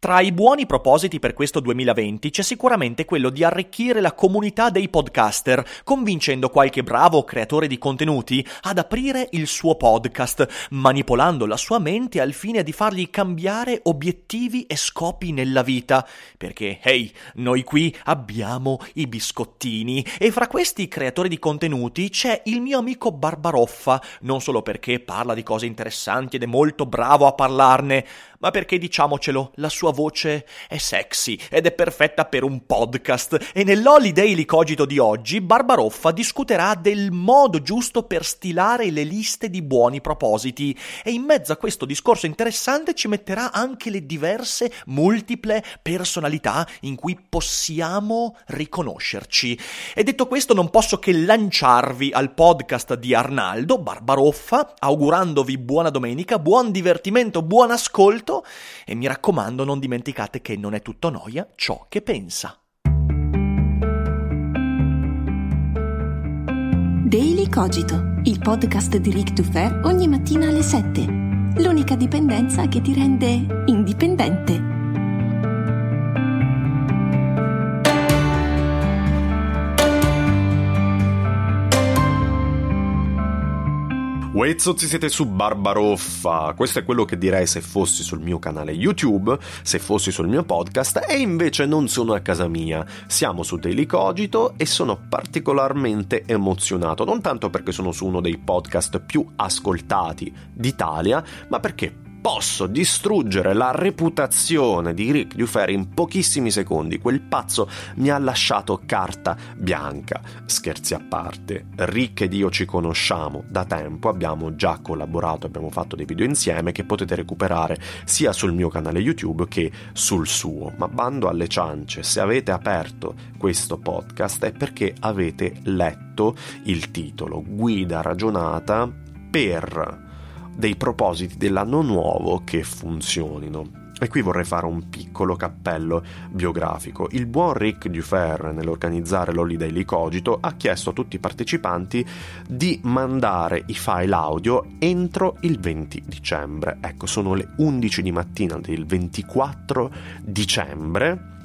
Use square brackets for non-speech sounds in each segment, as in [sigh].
Tra i buoni propositi per questo 2020 c'è sicuramente quello di arricchire la comunità dei podcaster, convincendo qualche bravo creatore di contenuti ad aprire il suo podcast, manipolando la sua mente al fine di fargli cambiare obiettivi e scopi nella vita. Perché, hey, noi qui abbiamo i biscottini e fra questi creatori di contenuti c'è il mio amico Barbaroffa, non solo perché parla di cose interessanti ed è molto bravo a parlarne, ma perché diciamocelo, la sua voce è sexy ed è perfetta per un podcast e nell'Holiday Daily Cogito di oggi Barbaroffa discuterà del modo giusto per stilare le liste di buoni propositi e in mezzo a questo discorso interessante ci metterà anche le diverse multiple personalità in cui possiamo riconoscerci. E detto questo non posso che lanciarvi al podcast di Arnaldo Barbaroffa augurandovi buona domenica, buon divertimento, buon ascolto e mi raccomando non dimenticate che non è tutto noia ciò che pensa. Daily Cogito, il podcast di Rick Dufer ogni mattina alle 7. L'unica dipendenza che ti rende indipendente. Uezzozzi siete su Barbaroffa, questo è quello che direi se fossi sul mio canale YouTube, se fossi sul mio podcast e invece non sono a casa mia. Siamo su Daily Cogito e sono particolarmente emozionato, non tanto perché sono su uno dei podcast più ascoltati d'Italia, ma perché posso distruggere la reputazione di Rick Dufer in pochissimi secondi. Quel pazzo mi ha lasciato carta bianca. Scherzi a parte, Rick ed io ci conosciamo da tempo, abbiamo già collaborato, abbiamo fatto dei video insieme che potete recuperare sia sul mio canale YouTube che sul suo. Ma bando alle ciance, se avete aperto questo podcast è perché avete letto il titolo Guida ragionata per dei propositi dell'anno nuovo che funzionino. E qui vorrei fare un piccolo cappello biografico. Il buon Rick Dufer, nell'organizzare l'Holiday Daily Cogito, ha chiesto a tutti i partecipanti di mandare i file audio entro il 20 dicembre. Ecco, sono le 11 di mattina del 24 dicembre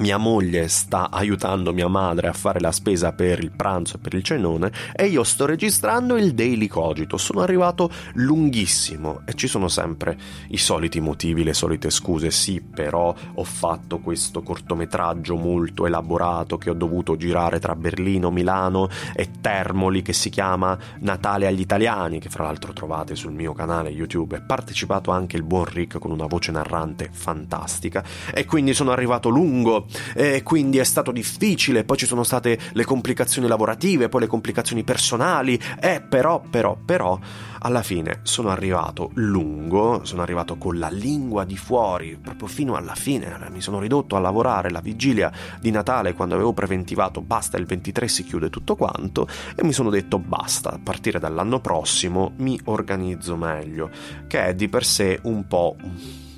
mia moglie sta aiutando mia madre a fare la spesa per il pranzo e per il cenone e io sto registrando il daily cogito. Sono arrivato lunghissimo e ci sono sempre i soliti motivi, le solite scuse. Sì, però ho fatto questo cortometraggio molto elaborato che ho dovuto girare tra Berlino, Milano e Termoli che si chiama Natale agli italiani, che fra l'altro trovate sul mio canale YouTube. È partecipato anche il buon Rick con una voce narrante fantastica e quindi sono arrivato lungo e quindi è stato difficile, poi ci sono state le complicazioni lavorative, poi le complicazioni personali, e però, però, però, alla fine sono arrivato lungo, sono arrivato con la lingua di fuori, proprio fino alla fine, mi sono ridotto a lavorare la vigilia di Natale quando avevo preventivato basta il 23 si chiude tutto quanto e mi sono detto basta, a partire dall'anno prossimo mi organizzo meglio, che è di per sé un po'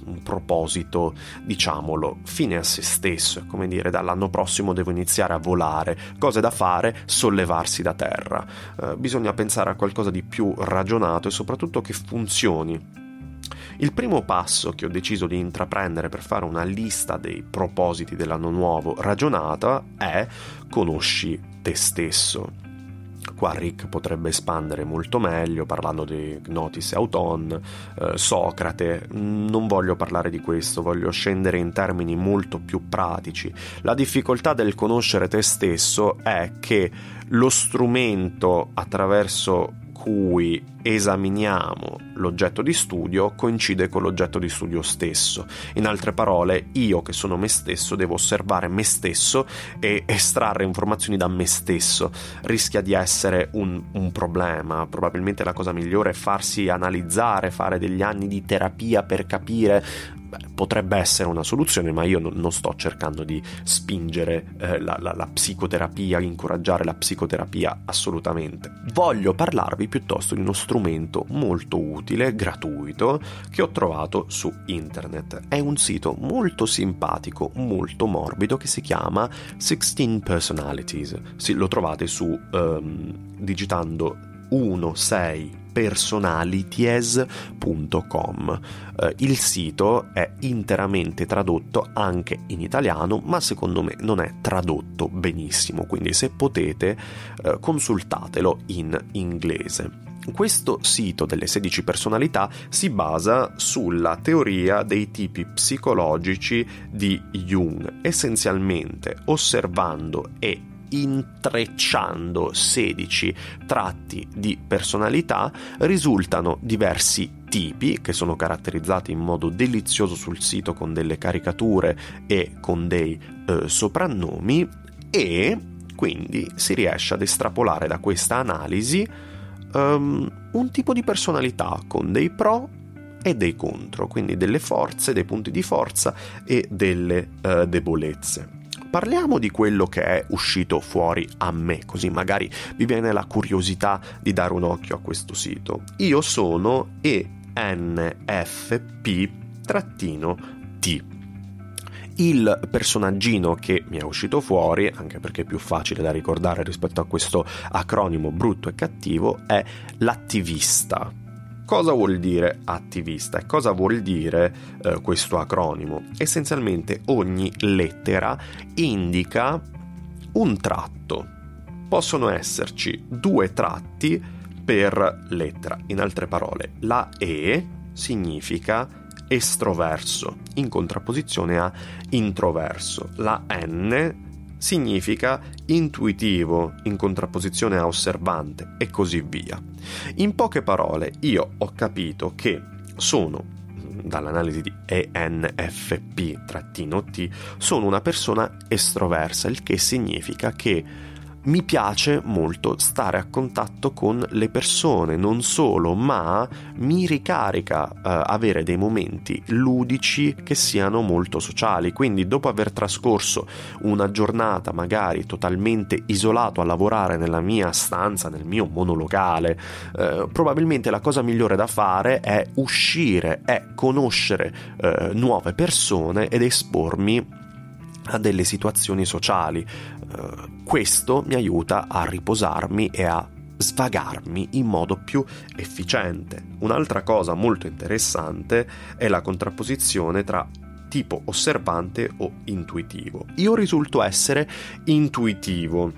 un proposito, diciamolo, fine a se stesso, è come dire dall'anno prossimo devo iniziare a volare, cose da fare, sollevarsi da terra. Eh, bisogna pensare a qualcosa di più ragionato e soprattutto che funzioni Il primo passo che ho deciso di intraprendere per fare una lista dei propositi dell'anno nuovo ragionata è conosci te stesso. Qua Rick potrebbe espandere molto meglio parlando di Gnotis e Auton, eh, Socrate. Non voglio parlare di questo, voglio scendere in termini molto più pratici. La difficoltà del conoscere te stesso è che lo strumento attraverso cui esaminiamo l'oggetto di studio coincide con l'oggetto di studio stesso. In altre parole, io che sono me stesso devo osservare me stesso e estrarre informazioni da me stesso. Rischia di essere un, un problema. Probabilmente la cosa migliore è farsi analizzare, fare degli anni di terapia per capire Beh, potrebbe essere una soluzione, ma io non, sto cercando di spingere eh, la, la, la, psicoterapia, incoraggiare la psicoterapia assolutamente. Voglio parlarvi piuttosto di uno strumento molto utile, gratuito, che ho trovato su internet. È un sito molto simpatico, molto morbido, che si chiama 16 Personalities. Sì, lo trovate su um, digitando 16 personalities.com. Eh, il sito è interamente tradotto anche in italiano, ma secondo me non è tradotto benissimo, quindi se potete eh, consultatelo in inglese. Questo sito delle 16 personalità si basa sulla teoria dei tipi psicologici di Jung, essenzialmente osservando e intrecciando 16 tratti di personalità risultano diversi tipi che sono caratterizzati in modo delizioso sul sito con delle caricature e con dei eh, soprannomi e quindi si riesce ad estrapolare da questa analisi um, un tipo di personalità con dei pro e dei contro, quindi delle forze, dei punti di forza e delle uh, debolezze parliamo di quello che è uscito fuori a me, così magari vi viene la curiosità di dare un occhio a questo sito. Io sono ENFP-T. Il personaggino che mi è uscito fuori, anche perché è più facile da ricordare rispetto a questo acronimo brutto e cattivo, è l'attivista Cosa vuol dire attivista e cosa vuol dire eh, questo acronimo? Essenzialmente ogni lettera indica un tratto. Possono esserci due tratti per lettera. In altre parole, la E significa estroverso in contrapposizione a introverso. La N significa intuitivo in contrapposizione a osservante e così via. In poche parole, io ho capito che sono dall'analisi di ENFP-T, sono una persona estroversa, il che significa che mi piace molto stare a contatto con le persone, non solo, ma mi ricarica eh, avere dei momenti ludici che siano molto sociali. Quindi, dopo aver trascorso una giornata magari totalmente isolato a lavorare nella mia stanza, nel mio monolocale, eh, probabilmente la cosa migliore da fare è uscire, è conoscere eh, nuove persone ed espormi a delle situazioni sociali. Uh, questo mi aiuta a riposarmi e a svagarmi in modo più efficiente. Un'altra cosa molto interessante è la contrapposizione tra tipo osservante o intuitivo. Io risulto essere intuitivo,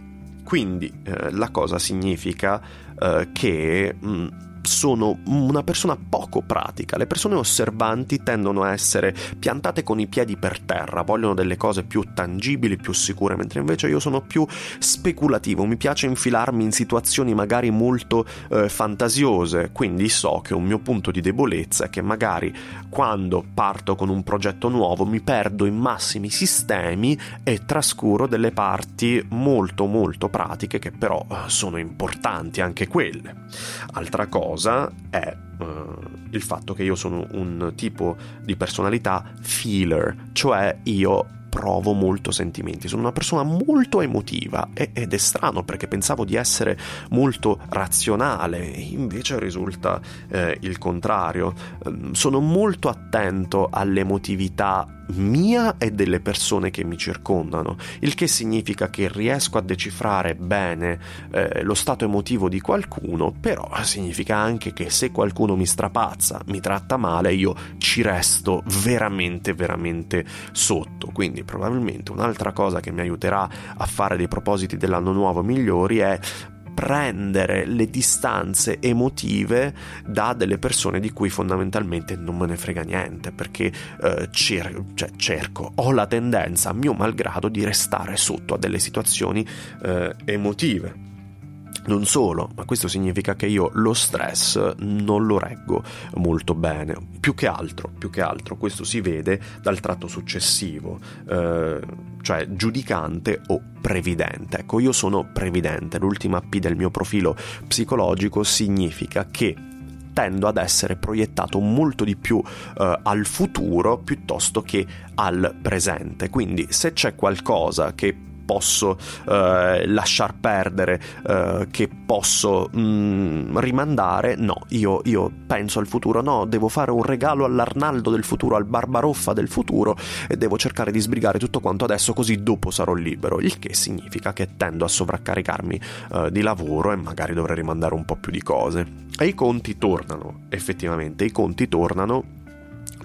quindi eh, la cosa significa eh, che mh, mm, sono una persona poco pratica. Le persone osservanti tendono a essere piantate con i piedi per terra, vogliono delle cose più tangibili, più sicure, mentre invece io sono più speculativo, mi piace infilarmi in situazioni magari molto eh, fantasiose, quindi so che un mio punto di debolezza è che magari quando parto con un progetto nuovo mi perdo in massimi sistemi e trascuro delle parti molto molto pratiche che però eh, sono importanti anche quelle. Altra cosa è uh, il fatto che io sono un tipo di personalità feeler, cioè io provo molto sentimenti, sono una persona molto emotiva ed è strano perché pensavo di essere molto razionale, invece risulta eh, il contrario. Ehm, sono molto attento all'emotività mia e delle persone che mi circondano, il che significa che riesco a decifrare bene eh, lo stato emotivo di qualcuno, però significa anche che se qualcuno mi strapazza, mi tratta male, io ci resto veramente, veramente sotto. Quindi probabilmente un'altra cosa che mi aiuterà a fare dei propositi dell'anno nuovo migliori è prendere le distanze emotive da delle persone di cui fondamentalmente non me ne frega niente perché eh, cer- cioè, cerco, ho la tendenza mio malgrado di restare sotto a delle situazioni eh, emotive non solo, ma questo significa che io lo stress non lo reggo molto bene. Più che altro, più che altro, questo si vede dal tratto successivo, eh, cioè giudicante o previdente. Ecco, io sono previdente. L'ultima P del mio profilo psicologico significa che tendo ad essere proiettato molto di più eh, al futuro piuttosto che al presente. Quindi se c'è qualcosa che posso eh, lasciar perdere, eh, che posso mm, rimandare. No, io, io, penso al futuro, no, devo fare un regalo all'Arnaldo del futuro, al Barbaroffa del futuro e devo cercare di sbrigare tutto quanto adesso così dopo sarò libero, il che significa che tendo a sovraccaricarmi eh, di lavoro e magari dovrei rimandare un po' più di cose. E i conti tornano, effettivamente, i conti tornano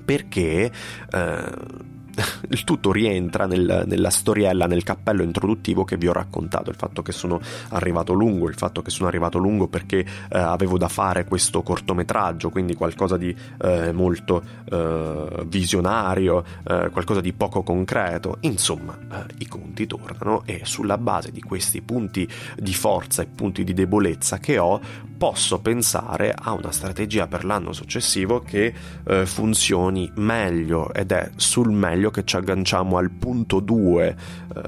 perché... Eh, [laughs] il tutto rientra nel, nella storiella, nel cappello introduttivo che vi ho raccontato, il fatto che sono arrivato lungo, il fatto che sono arrivato lungo perché eh, avevo da fare questo cortometraggio, quindi qualcosa di eh, molto eh, visionario, eh, qualcosa di poco concreto, insomma eh, i conti tornano e sulla base di questi punti di forza e punti di debolezza che ho posso pensare a una strategia per l'anno successivo che eh, funzioni meglio ed è sul meglio che ci agganciamo al punto 2. Eh,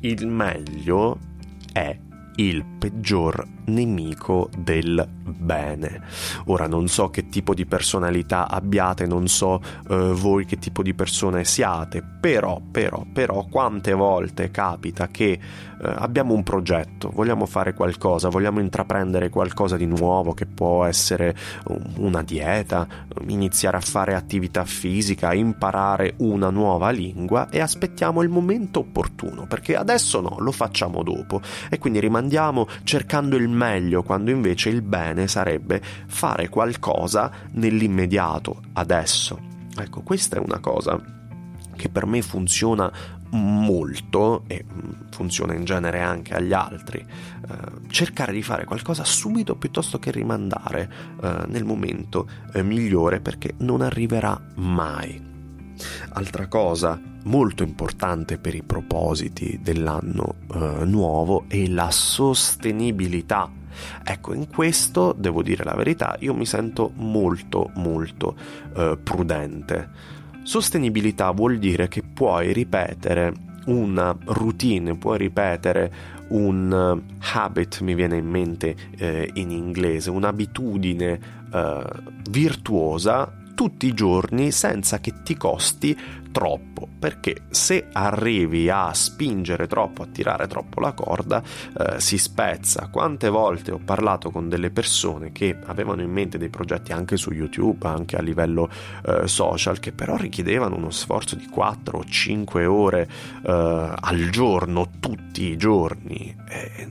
il meglio è il peggior nemico del bene. Ora non so che tipo di personalità abbiate, non so eh, voi che tipo di persone siate, però, però, però, quante volte capita che eh, abbiamo un progetto, vogliamo fare qualcosa, vogliamo intraprendere qualcosa di nuovo che può essere una dieta, iniziare a fare attività fisica, imparare una nuova lingua e aspettiamo il momento opportuno, perché adesso no, lo facciamo dopo e quindi rimandiamo cercando il meglio, quando invece il bene sarebbe fare qualcosa nell'immediato, adesso. Ecco, questa è una cosa che per me funziona molto e mm, funziona in genere anche agli altri. Eh, cercare di fare qualcosa subito piuttosto che rimandare eh, nel momento eh, migliore perché non arriverà mai. Altra cosa molto importante per i propositi dell'anno eh, nuovo è la sostenibilità. Ecco, in questo devo dire la verità, io mi sento molto molto eh, prudente. Sostenibilità vuol dire che puoi ripetere una routine, puoi ripetere un uh, habit, mi viene in mente eh, in inglese, un'abitudine eh, virtuosa tutti i giorni senza che ti costi troppo, perché se arrivi a spingere troppo, a tirare troppo la corda, eh, si spezza. Quante volte ho parlato con delle persone che avevano in mente dei progetti anche su YouTube, anche a livello eh, social, che però richiedevano uno sforzo di 4 o 5 ore eh, al giorno, tutti i giorni,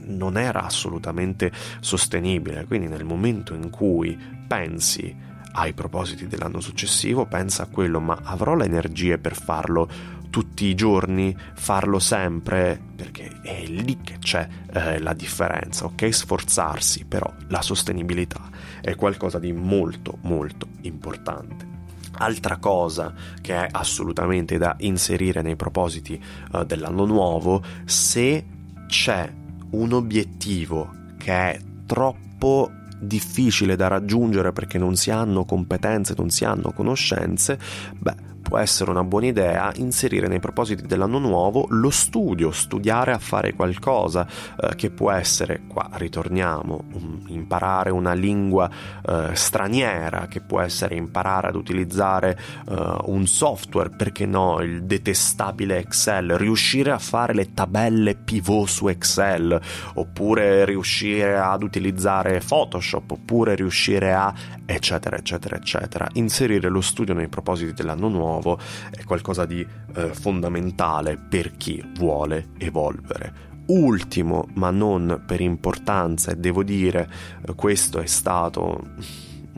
non era assolutamente sostenibile. Quindi nel momento in cui pensi ai propositi dell'anno successivo, pensa a quello, ma avrò le energie per farlo tutti i giorni, farlo sempre, perché è lì che c'è eh, la differenza, ok? Sforzarsi, però la sostenibilità è qualcosa di molto molto importante. Altra cosa che è assolutamente da inserire nei propositi uh, dell'anno nuovo, se c'è un obiettivo che è troppo difficile da raggiungere perché non si hanno competenze, non si hanno conoscenze, beh, può essere una buona idea inserire nei propositi dell'anno nuovo lo studio, studiare a fare qualcosa eh, che può essere, qua ritorniamo, um, imparare una lingua eh, straniera, che può essere imparare ad utilizzare eh, un software, perché no, il detestabile Excel, riuscire a fare le tabelle pivot su Excel, oppure riuscire ad utilizzare Photoshop, oppure riuscire a eccetera eccetera eccetera. Inserire lo studio nei propositi dell'anno nuovo nuovo è qualcosa di eh, fondamentale per chi vuole evolvere. Ultimo, ma non per importanza, e devo dire, eh, questo è stato,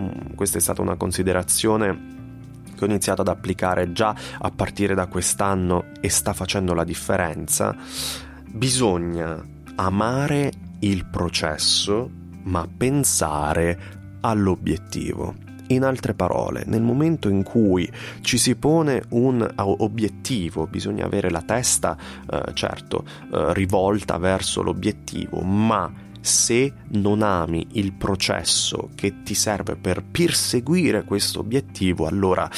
mm, questa è stata una considerazione che ho iniziato ad applicare già a partire da quest'anno e sta facendo la differenza, bisogna amare il processo ma pensare all'obiettivo. In altre parole, nel momento in cui ci si pone un obiettivo, bisogna avere la testa, eh, certo, eh, rivolta verso l'obiettivo, ma se non ami il processo che ti serve per perseguire questo obiettivo, allora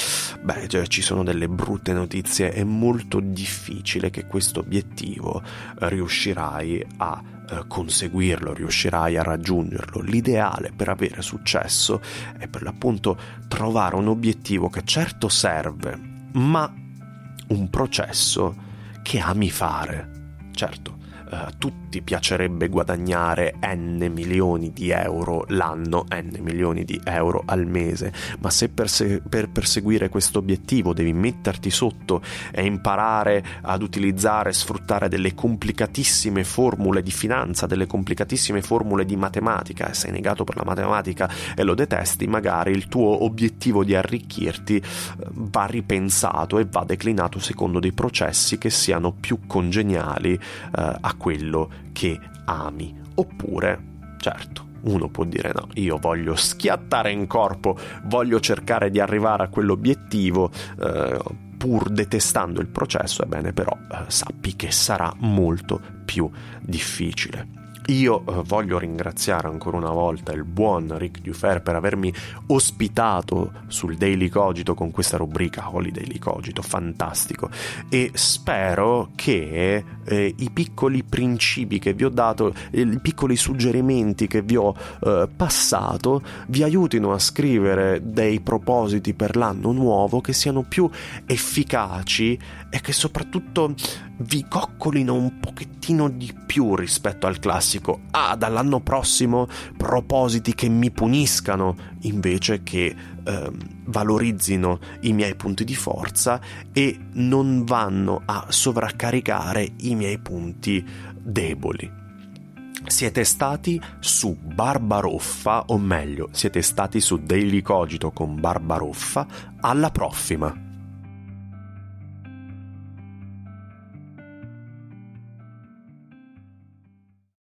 beh, cioè, ci sono delle brutte notizie, è molto difficile che questo obiettivo eh, riuscirai a eh, conseguirlo, riuscirai a raggiungerlo. L'ideale per avere successo è per l'appunto trovare un obiettivo che certo serve, ma un processo che ami fare. Certo, a eh, tutti piacerebbe guadagnare n milioni di euro l'anno, n milioni di euro al mese, ma se perse- per perseguire questo obiettivo devi metterti sotto e imparare ad utilizzare, sfruttare delle complicatissime formule di finanza, delle complicatissime formule di matematica, e sei negato per la matematica e lo detesti, magari il tuo obiettivo di arricchirti eh, va ripensato e va declinato secondo dei processi che siano più congeniali eh, a quello che ami. Oppure, certo, uno può dire no, io voglio schiattare in corpo, voglio cercare di arrivare a quell'obiettivo. Eh, pur detestando il processo, ebbene però eh, sappi che sarà molto più difficile. Io eh, voglio ringraziare ancora una volta il buon Rick Dufer per avermi ospitato sul Daily Cogito con questa rubrica Holiday Cogito, fantastico. E spero che eh, i piccoli principi che vi ho dato, i piccoli suggerimenti che vi ho eh, passato, vi aiutino a scrivere dei propositi per l'anno nuovo che siano più efficaci e che soprattutto vi coccolino un pochettino di più rispetto al classico. Ah dall'anno prossimo propositi che mi puniscano invece che eh, valorizzino i miei punti di forza e non vanno a sovraccaricare i miei punti deboli siete stati su Barbaroffa, o meglio, siete stati su Daily Cogito con Barbaroffa. Alla prossima!